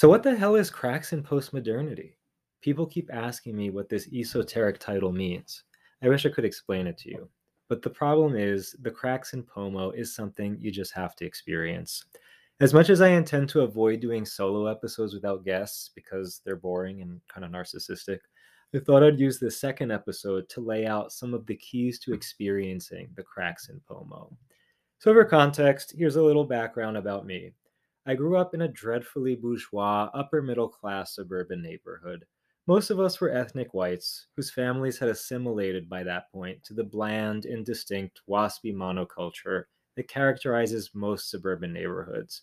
So, what the hell is cracks in postmodernity? People keep asking me what this esoteric title means. I wish I could explain it to you. But the problem is, the cracks in POMO is something you just have to experience. As much as I intend to avoid doing solo episodes without guests because they're boring and kind of narcissistic, I thought I'd use this second episode to lay out some of the keys to experiencing the cracks in POMO. So, for context, here's a little background about me. I grew up in a dreadfully bourgeois, upper middle class suburban neighborhood. Most of us were ethnic whites, whose families had assimilated by that point to the bland, indistinct, waspy monoculture that characterizes most suburban neighborhoods.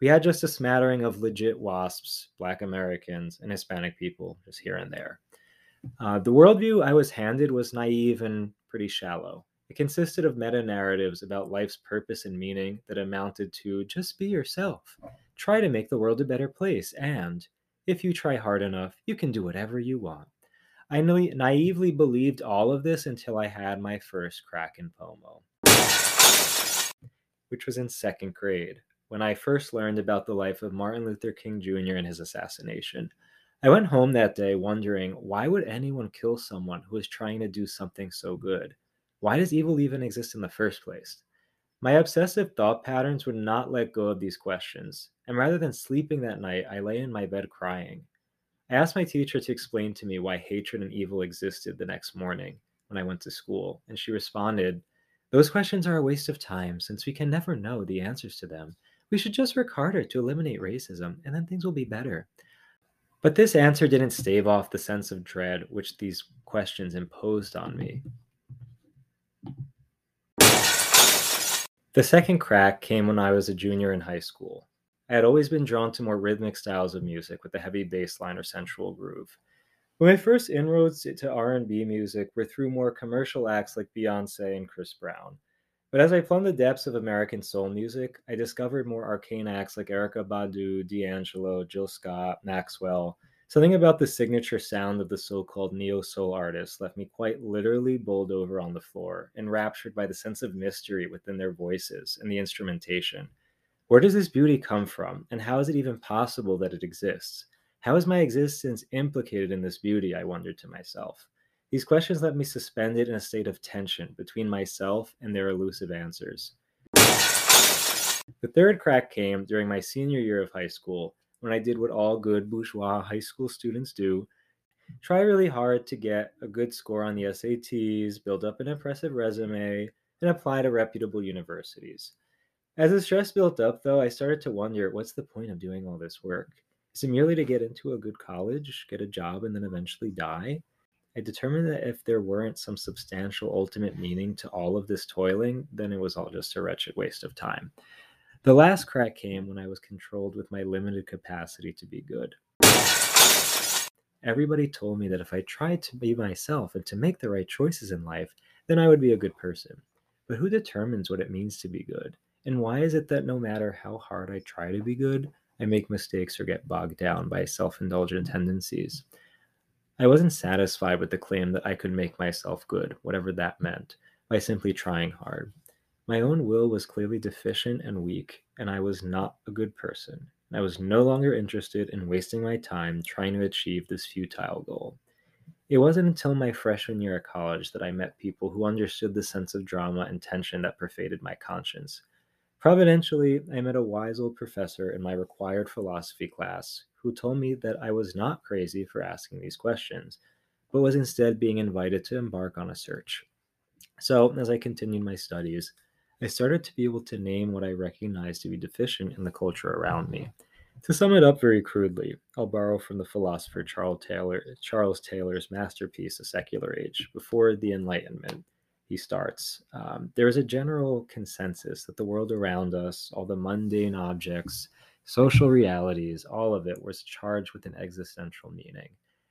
We had just a smattering of legit wasps, Black Americans, and Hispanic people, just here and there. Uh, the worldview I was handed was naive and pretty shallow. It consisted of meta narratives about life's purpose and meaning that amounted to just be yourself, try to make the world a better place, and if you try hard enough, you can do whatever you want. I naively believed all of this until I had my first crack in POMO, which was in second grade, when I first learned about the life of Martin Luther King Jr. and his assassination. I went home that day wondering why would anyone kill someone who was trying to do something so good? Why does evil even exist in the first place? My obsessive thought patterns would not let go of these questions, and rather than sleeping that night, I lay in my bed crying. I asked my teacher to explain to me why hatred and evil existed the next morning when I went to school, and she responded, Those questions are a waste of time since we can never know the answers to them. We should just work harder to eliminate racism, and then things will be better. But this answer didn't stave off the sense of dread which these questions imposed on me. The second crack came when I was a junior in high school. I had always been drawn to more rhythmic styles of music with a heavy bass line or sensual groove. But my first inroads to R&B music were through more commercial acts like Beyonce and Chris Brown. But as I plumbed the depths of American soul music, I discovered more arcane acts like Erykah Badu, D'Angelo, Jill Scott, Maxwell. Something about the signature sound of the so called neo soul artists left me quite literally bowled over on the floor, enraptured by the sense of mystery within their voices and the instrumentation. Where does this beauty come from, and how is it even possible that it exists? How is my existence implicated in this beauty? I wondered to myself. These questions left me suspended in a state of tension between myself and their elusive answers. The third crack came during my senior year of high school when I did what all good bourgeois high school students do try really hard to get a good score on the SATs, build up an impressive resume, and apply to reputable universities. As the stress built up, though, I started to wonder what's the point of doing all this work? Is it merely to get into a good college, get a job, and then eventually die? I determined that if there weren't some substantial ultimate meaning to all of this toiling, then it was all just a wretched waste of time. The last crack came when I was controlled with my limited capacity to be good. Everybody told me that if I tried to be myself and to make the right choices in life, then I would be a good person. But who determines what it means to be good? And why is it that no matter how hard I try to be good, I make mistakes or get bogged down by self indulgent tendencies? I wasn't satisfied with the claim that I could make myself good, whatever that meant, by simply trying hard. My own will was clearly deficient and weak, and I was not a good person. I was no longer interested in wasting my time trying to achieve this futile goal. It wasn't until my freshman year at college that I met people who understood the sense of drama and tension that pervaded my conscience. Providentially, I met a wise old professor in my required philosophy class who told me that I was not crazy for asking these questions, but was instead being invited to embark on a search. So, as I continued my studies, I started to be able to name what I recognized to be deficient in the culture around me. To sum it up very crudely, I'll borrow from the philosopher Charles Taylor, Charles Taylor's masterpiece, A Secular Age, before the Enlightenment. He starts um, There is a general consensus that the world around us, all the mundane objects, Social realities, all of it, was charged with an existential meaning.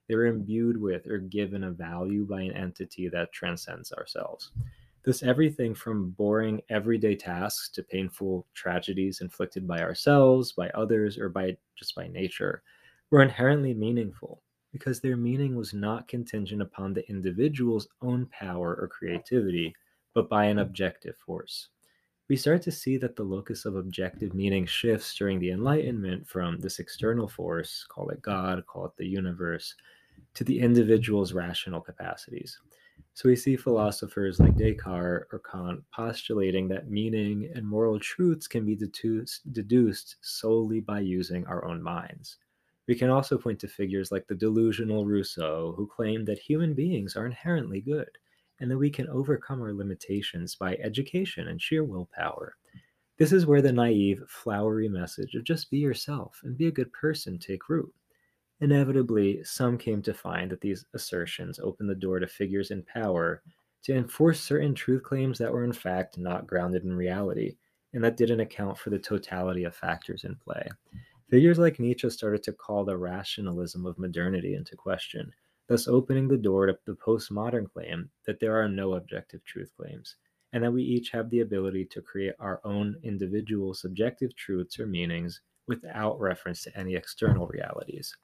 They were imbued with or given a value by an entity that transcends ourselves. Thus, everything from boring everyday tasks to painful tragedies inflicted by ourselves, by others, or by just by nature were inherently meaningful because their meaning was not contingent upon the individual's own power or creativity, but by an objective force. we start to see that the locus of objective meaning shifts during the Enlightenment from this external force, call it God, call it the universe, to the individual's rational capacities. So we see philosophers like Descartes or Kant postulating that meaning and moral truths can be deduced solely by using our own minds. We can also point to figures like the delusional Rousseau, who claimed that human beings are inherently good and that we can overcome our limitations by education and sheer willpower. This is where the naive, flowery message of just be yourself and be a good person take root. Inevitably, some came to find that these assertions opened the door to figures in power to enforce certain truth claims that were in fact not grounded in reality and that didn't account for the totality of factors in play. Figures like Nietzsche started to call the rationalism of modernity into question, thus opening the door to the postmodern claim that there are no objective truth claims, and that we each have the ability to create our own individual subjective truths or meanings without reference to any external realities.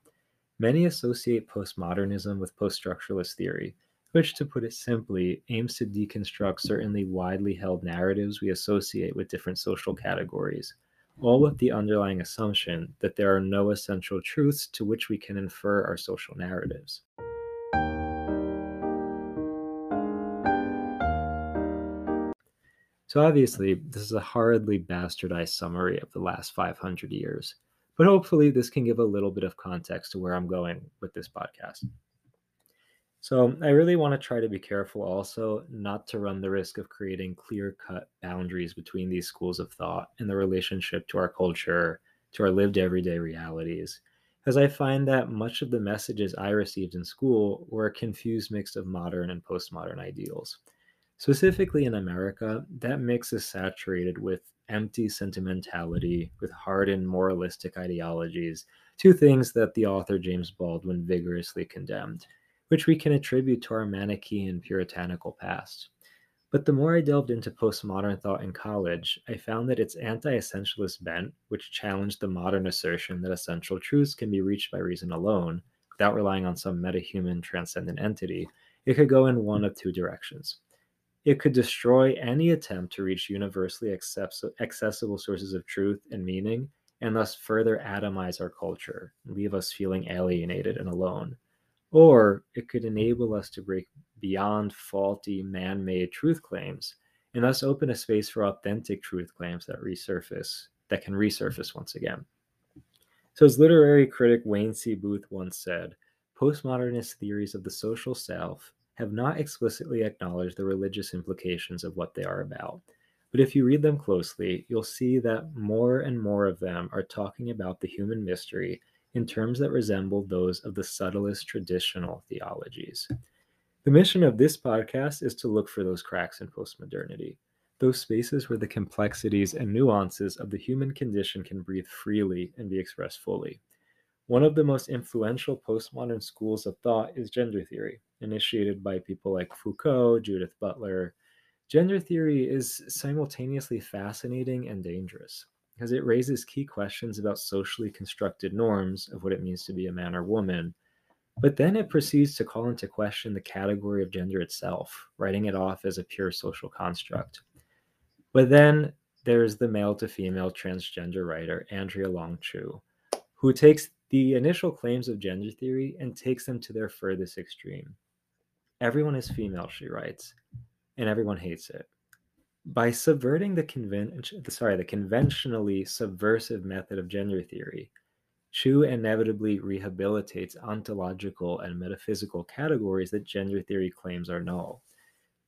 Many associate postmodernism with poststructuralist theory, which, to put it simply, aims to deconstruct certainly widely held narratives we associate with different social categories, all with the underlying assumption that there are no essential truths to which we can infer our social narratives. So, obviously, this is a hardly bastardized summary of the last 500 years but hopefully, this can give a little bit of context to where I'm going with this podcast. So, I really want to try to be careful also not to run the risk of creating clear cut boundaries between these schools of thought and the relationship to our culture, to our lived everyday realities. Because I find that much of the messages I received in school were a confused mix of modern and postmodern ideals. Specifically in America, that mix is saturated with empty sentimentality with hardened moralistic ideologies, two things that the author James Baldwin vigorously condemned, which we can attribute to our Manichaean puritanical past. But the more I delved into postmodern thought in college, I found that its anti essentialist bent, which challenged the modern assertion that essential truths can be reached by reason alone, without relying on some metahuman transcendent entity, it could go in one of two directions. It could destroy any attempt to reach universally accessible sources of truth and meaning, and thus further atomize our culture, leave us feeling alienated and alone. Or it could enable us to break beyond faulty man made truth claims and thus open a space for authentic truth claims that resurface, that can resurface once again. So, as literary critic Wayne C. Booth once said, postmodernist theories of the social self have not explicitly acknowledged the religious implications of what they are about. But if you read them closely, you'll see that more and more of them are talking about the human mystery in terms that resemble those of the subtlest traditional theologies. The mission of this podcast is to look for those cracks in postmodernity, those spaces where the complexities and nuances of the human condition can breathe freely and be expressed fully. One of the most influential postmodern schools of thought is gender theory, initiated by people like Foucault, Judith Butler. Gender theory is simultaneously fascinating and dangerous because it raises key questions about socially constructed norms of what it means to be a man or woman. But then it proceeds to call into question the category of gender itself, writing it off as a pure social construct. But then there's the male to female transgender writer, Andrea Long Chu, who takes the initial claims of gender theory and takes them to their furthest extreme. Everyone is female, she writes, and everyone hates it. By subverting the convention, sorry, the conventionally subversive method of gender theory, Chu inevitably rehabilitates ontological and metaphysical categories that gender theory claims are null.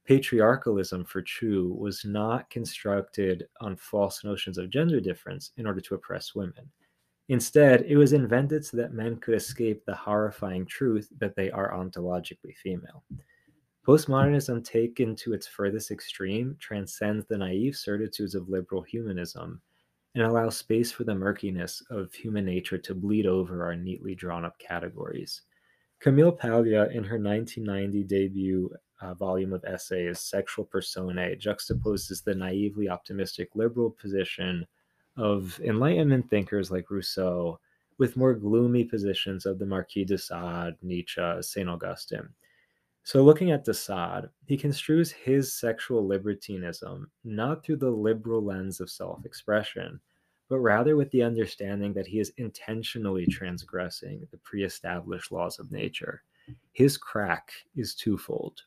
Patriarchalism for Chu was not constructed on false notions of gender difference in order to oppress women. Instead, it was invented so that men could escape the horrifying truth that they are ontologically female. Postmodernism, taken to its furthest extreme, transcends the naive certitudes of liberal humanism and allows space for the murkiness of human nature to bleed over our neatly drawn up categories. Camille Paglia, in her 1990 debut uh, volume of essays, Sexual Personae, juxtaposes the naively optimistic liberal position of Enlightenment thinkers like Rousseau with more gloomy positions of the Marquis de Sade, Nietzsche, St. Augustine. So, looking at de Sade, he construes his sexual libertinism not through the liberal lens of self expression, but rather with the understanding that he is intentionally transgressing the pre established laws of nature. His crack is twofold.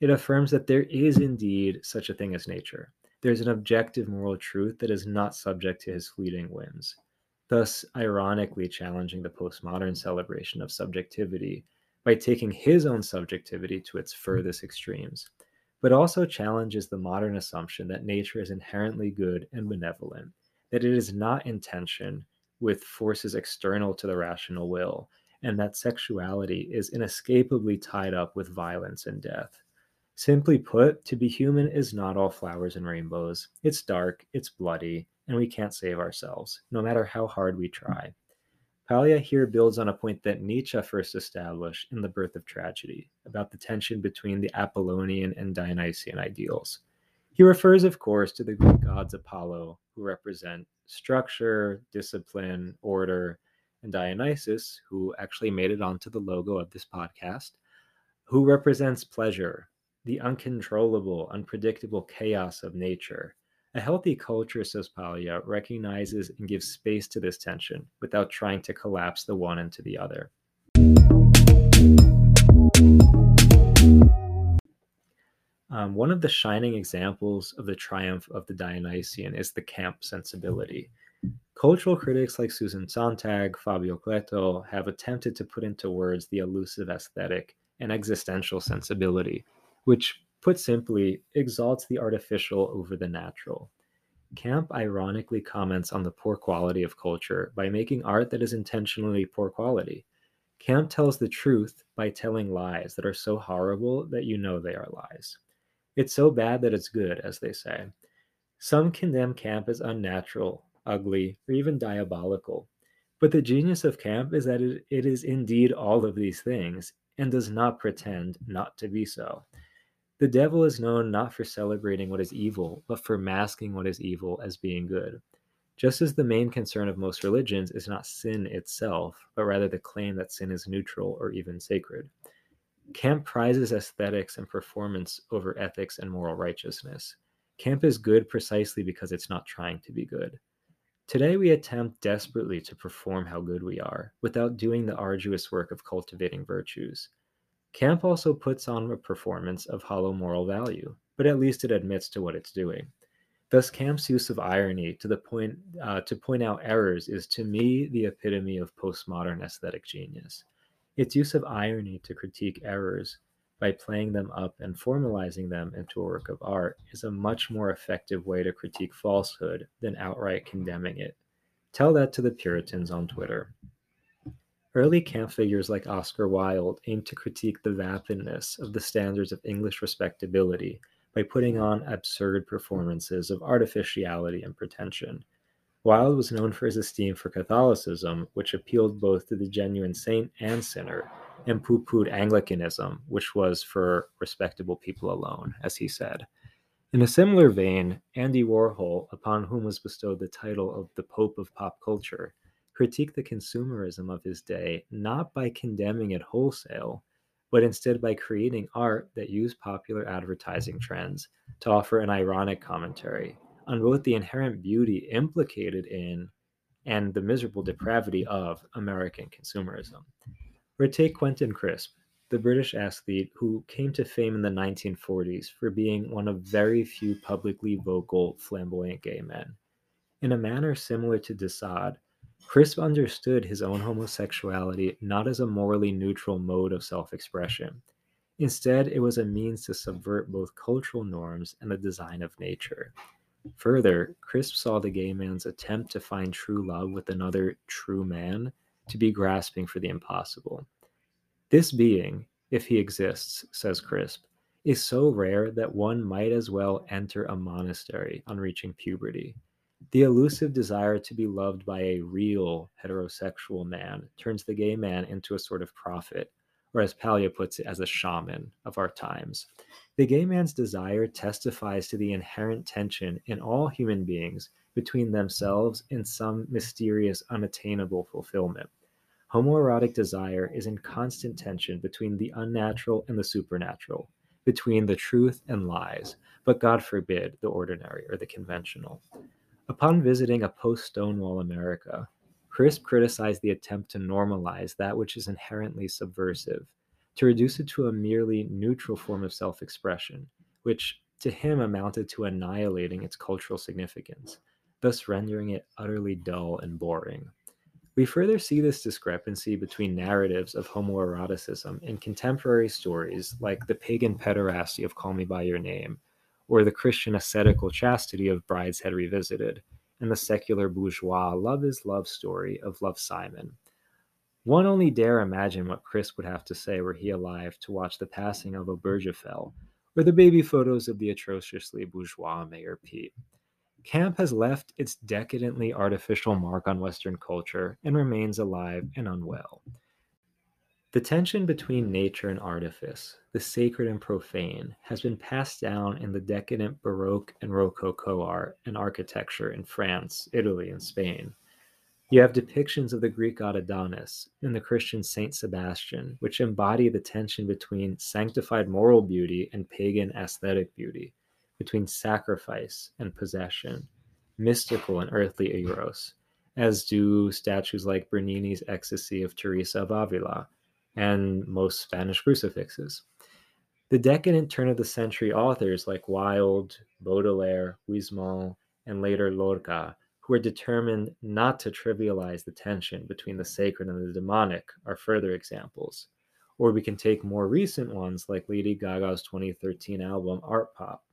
It affirms that there is indeed such a thing as nature. There's an objective moral truth that is not subject to his fleeting whims, thus, ironically challenging the postmodern celebration of subjectivity by taking his own subjectivity to its furthest extremes, but also challenges the modern assumption that nature is inherently good and benevolent, that it is not in tension with forces external to the rational will, and that sexuality is inescapably tied up with violence and death. Simply put, to be human is not all flowers and rainbows. It's dark, it's bloody, and we can't save ourselves, no matter how hard we try. Paglia here builds on a point that Nietzsche first established in The Birth of Tragedy about the tension between the Apollonian and Dionysian ideals. He refers, of course, to the Greek gods Apollo, who represent structure, discipline, order, and Dionysus, who actually made it onto the logo of this podcast, who represents pleasure, the uncontrollable, unpredictable chaos of nature, a healthy culture, says Paglia, recognizes and gives space to this tension without trying to collapse the one into the other. Um, one of the shining examples of the triumph of the Dionysian is the camp sensibility. Cultural critics like Susan Sontag, Fabio Cleto have attempted to put into words the elusive aesthetic and existential sensibility, which put simply, exalts the artificial over the natural. Camp ironically comments on the poor quality of culture by making art that is intentionally poor quality. Camp tells the truth by telling lies that are so horrible that you know they are lies. It's so bad that it's good, as they say. Some condemn camp as unnatural, ugly, or even diabolical. But the genius of camp is that it, is indeed all of these things and does not pretend not to be so. The devil is known not for celebrating what is evil, but for masking what is evil as being good. Just as the main concern of most religions is not sin itself, but rather the claim that sin is neutral or even sacred. Camp prizes aesthetics and performance over ethics and moral righteousness. Camp is good precisely because it's not trying to be good. Today, we attempt desperately to perform how good we are without doing the arduous work of cultivating virtues. Camp also puts on a performance of hollow moral value, but at least it admits to what it's doing. Thus, Camp's use of irony to the point uh, to point out errors is to me the epitome of postmodern aesthetic genius. Its use of irony to critique errors by playing them up and formalizing them into a work of art is a much more effective way to critique falsehood than outright condemning it. Tell that to the Puritans on Twitter. Early camp figures like Oscar Wilde aimed to critique the vapidness of the standards of English respectability by putting on absurd performances of artificiality and pretension. Wilde was known for his esteem for Catholicism, which appealed both to the genuine saint and sinner, and pooh poohed Anglicanism, which was for respectable people alone, as he said. In a similar vein, Andy Warhol, upon whom was bestowed the title of the Pope of Pop Culture, critique the consumerism of his day not by condemning it wholesale, but instead by creating art that used popular advertising trends to offer an ironic commentary on both the inherent beauty implicated in and the miserable depravity of American consumerism. Or take Quentin Crisp, the British athlete who came to fame in the 1940s for being one of very few publicly vocal, flamboyant gay men. In a manner similar to de Sade, Crisp understood his own homosexuality not as a morally neutral mode of self expression. Instead, it was a means to subvert both cultural norms and the design of nature. Further, Crisp saw the gay man's attempt to find true love with another true man to be grasping for the impossible. This being, if he exists, says Crisp, is so rare that one might as well enter a monastery on reaching puberty. The elusive desire to be loved by a real heterosexual man turns the gay man into a sort of prophet, or as Paglia puts it, as a shaman of our times. The gay man's desire testifies to the inherent tension in all human beings between themselves and some mysterious, unattainable fulfillment. Homoerotic desire is in constant tension between the unnatural and the supernatural, between the truth and lies, but God forbid the ordinary or the conventional. Upon visiting a post Stonewall America, Crisp criticized the attempt to normalize that which is inherently subversive, to reduce it to a merely neutral form of self expression, which to him amounted to annihilating its cultural significance, thus rendering it utterly dull and boring. We further see this discrepancy between narratives of homoeroticism in contemporary stories like the pagan pederasty of Call Me By Your Name, or the Christian ascetical chastity of Brideshead Revisited, and the secular bourgeois love is love story of Love Simon. One only dare imagine what Crisp would have to say were he alive to watch the passing of Obergefell, or the baby photos of the atrociously bourgeois Mayor Pete. Camp has left its decadently artificial mark on Western culture and remains alive and unwell. The tension between nature and artifice, the sacred and profane, has been passed down in the decadent Baroque and Rococo art and architecture in France, Italy, and Spain. You have depictions of the Greek god Adonis and the Christian Saint Sebastian, which embody the tension between sanctified moral beauty and pagan aesthetic beauty, between sacrifice and possession, mystical and earthly eros, as do statues like Bernini's Ecstasy of Teresa of Avila and most Spanish crucifixes. The decadent turn of the century authors like Wilde, Baudelaire, Huysmans, and later Lorca, who were determined not to trivialize the tension between the sacred and the demonic, are further examples. Or we can take more recent ones like Lady Gaga's 2013 album Art Pop,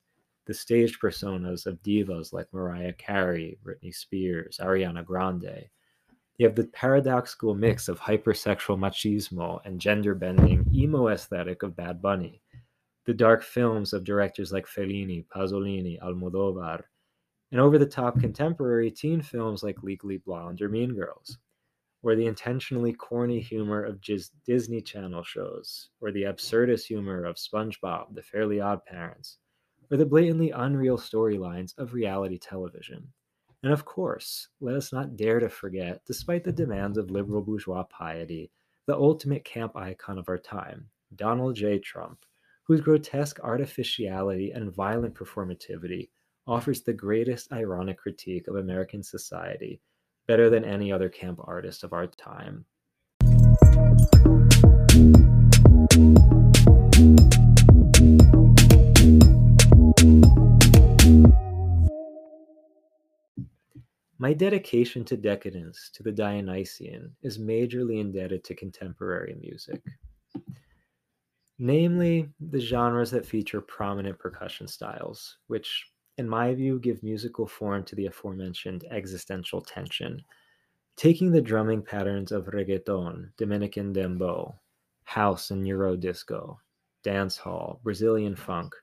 the staged personas of divas like Mariah Carey, Britney Spears, Ariana Grande. You have the paradoxical mix of hypersexual machismo and gender bending emo aesthetic of Bad Bunny, the dark films of directors like Fellini, Pasolini, Almodovar, and over the top contemporary teen films like Legally Blonde or Mean Girls, or the intentionally corny humor of Disney Channel shows, or the absurdist humor of SpongeBob, The Fairly Odd Parents, or the blatantly unreal storylines of reality television. And of course, let us not dare to forget, despite the demands of liberal bourgeois piety, the ultimate camp icon of our time, Donald J. Trump, whose grotesque artificiality and violent performativity offers the greatest ironic critique of American society, better than any other camp artist of our time. My dedication to decadence, to the Dionysian, is majorly indebted to contemporary music. Namely, the genres that feature prominent percussion styles, which, in my view, give musical form to the aforementioned existential tension. Taking the drumming patterns of reggaeton, Dominican dembow, house and Euro disco, dancehall, Brazilian funk,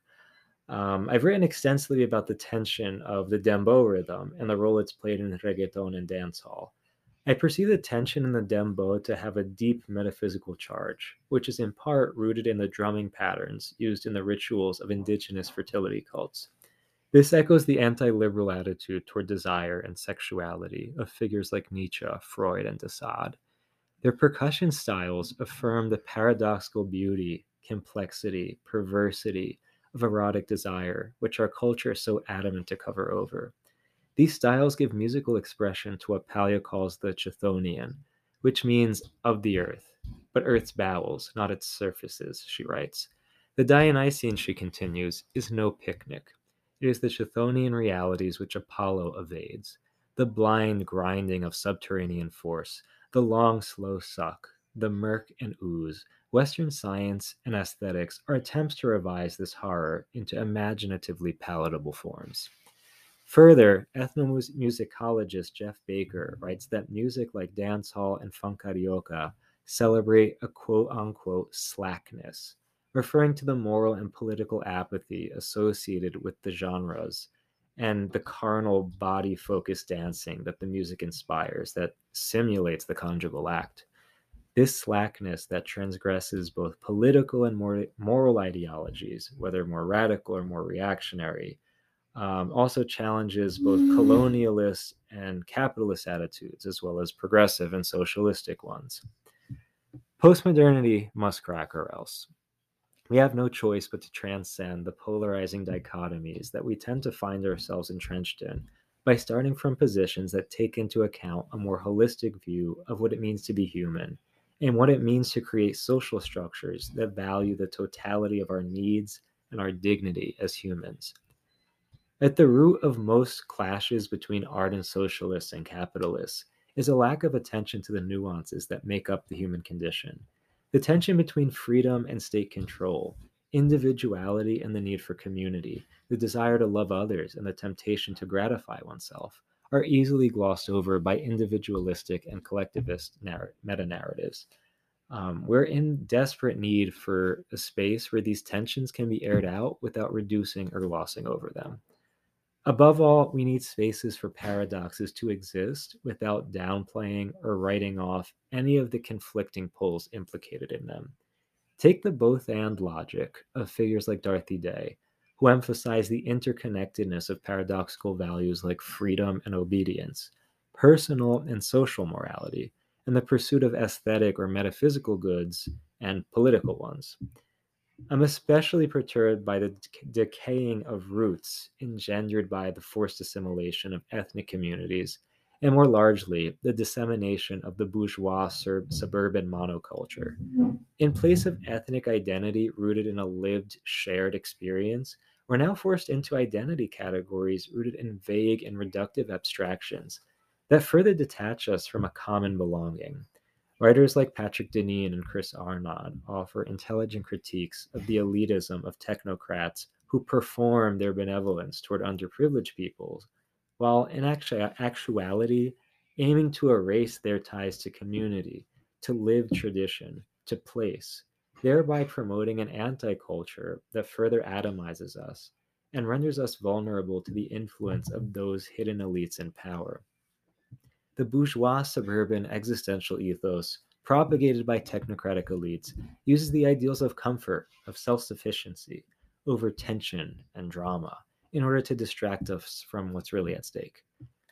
um, I've written extensively about the tension of the dembow rhythm and the role it's played in reggaeton and dancehall. I perceive the tension in the dembow to have a deep metaphysical charge, which is in part rooted in the drumming patterns used in the rituals of indigenous fertility cults. This echoes the anti liberal attitude toward desire and sexuality of figures like Nietzsche, Freud, and de Sade. Their percussion styles affirm the paradoxical beauty, complexity, perversity, of erotic desire, which our culture is so adamant to cover over. These styles give musical expression to what Paglia calls the Chthonian, which means of the earth, but earth's bowels, not its surfaces, she writes. The Dionysian, she continues, is no picnic. It is the Chthonian realities which Apollo evades, the blind grinding of subterranean force, the long, slow suck, the murk and ooze, Western science and aesthetics are attempts to revise this horror into imaginatively palatable forms. Further, ethnomusicologist Jeff Baker writes that music like dancehall and funk carioca celebrate a quote unquote slackness, referring to the moral and political apathy associated with the genres and the carnal body focused dancing that the music inspires that simulates the conjugal act. This slackness that transgresses both political and moral ideologies, whether more radical or more reactionary, um, also challenges both colonialist and capitalist attitudes, as well as progressive and socialistic ones. Postmodernity must crack or else. We have no choice but to transcend the polarizing dichotomies that we tend to find ourselves entrenched in by starting from positions that take into account a more holistic view of what it means to be human and what it means to create social structures that value the totality of our needs and our dignity as humans. At the root of most clashes between ardent socialists and capitalists is a lack of attention to the nuances that make up the human condition the tension between freedom and state control, individuality and the need for community, the desire to love others and the temptation to gratify oneself are easily glossed over by individualistic and collectivist narr- meta narratives. Um, we're in desperate need for a space where these tensions can be aired out without reducing or glossing over them. Above all, we need spaces for paradoxes to exist without downplaying or writing off any of the conflicting poles implicated in them. Take the both and logic of figures like Dorothy Day, who emphasize the interconnectedness of paradoxical values like freedom and obedience, personal and social morality, and the pursuit of aesthetic or metaphysical goods and political ones. I'm especially perturbed by the decaying of roots engendered by the forced assimilation of ethnic communities, and more largely, the dissemination of the bourgeois suburban monoculture. In place of ethnic identity rooted in a lived, shared experience, we're now forced into identity categories rooted in vague and reductive abstractions that further detach us from a common belonging. Writers like Patrick Deneen and Chris Arnade offer intelligent critiques of the elitism of technocrats who perform their benevolence toward underprivileged peoples, while in actuality aiming to erase their ties to community, to lived tradition, to place, thereby promoting an anti culture that further atomizes us and renders us vulnerable to the influence of those hidden elites in power the bourgeois suburban existential ethos propagated by technocratic elites uses the ideals of comfort, of self sufficiency, over tension and drama in order to distract us from what's really at stake.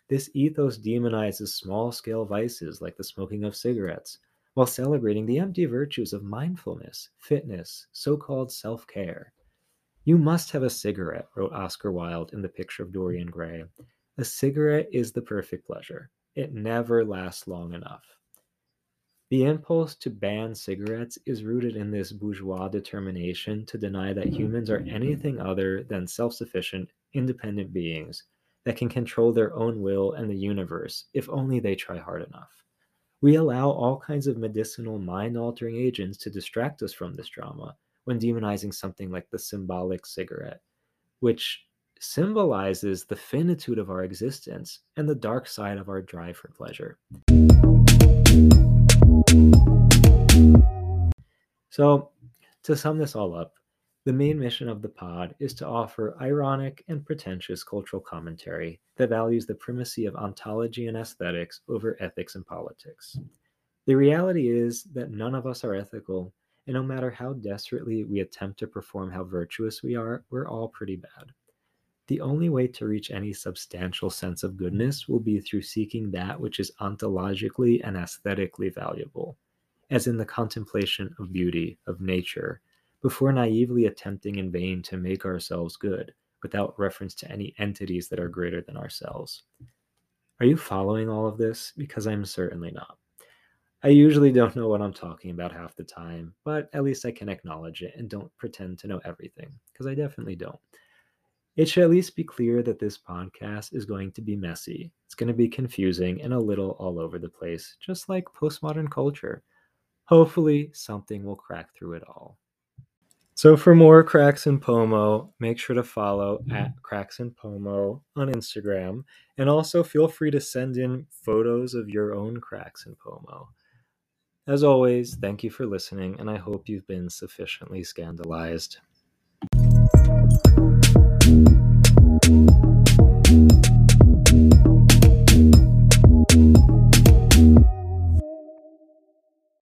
This ethos demonizes small scale vices like the smoking of cigarettes, while celebrating the empty virtues of mindfulness, fitness, so called self care. You must have a cigarette, wrote Oscar Wilde in The Picture of Dorian Gray. A cigarette is the perfect pleasure it never lasts long enough. The impulse to ban cigarettes is rooted in this bourgeois determination to deny that humans are anything other than self sufficient, independent beings that can control their own will and the universe if only they try hard enough. We allow all kinds of medicinal mind altering agents to distract us from this drama when demonizing something like the symbolic cigarette, which symbolizes the finitude of our existence and the dark side of our drive for pleasure. So, to sum this all up, the main mission of the pod is to offer ironic and pretentious cultural commentary that values the primacy of ontology and aesthetics over ethics and politics. The reality is that none of us are ethical, and no matter how desperately we attempt to perform how virtuous we are, we're all pretty bad. The only way to reach any substantial sense of goodness will be through seeking that which is ontologically and aesthetically valuable, as in the contemplation of beauty, of nature, before naively attempting in vain to make ourselves good without reference to any entities that are greater than ourselves. Are you following all of this? Because I'm certainly not. I usually don't know what I'm talking about half the time, but at least I can acknowledge it and don't pretend to know everything, because I definitely don't. It should at least be clear that this podcast is going to be messy. It's going to be confusing and a little all over the place, just like postmodern culture. Hopefully, something will crack through it all. So, for more Cracks in Pomo, make sure to follow at Cracks in Pomo on Instagram. And also feel free to send in photos of your own Cracks in Pomo. As always, thank you for listening, and I hope you've been sufficiently scandalized.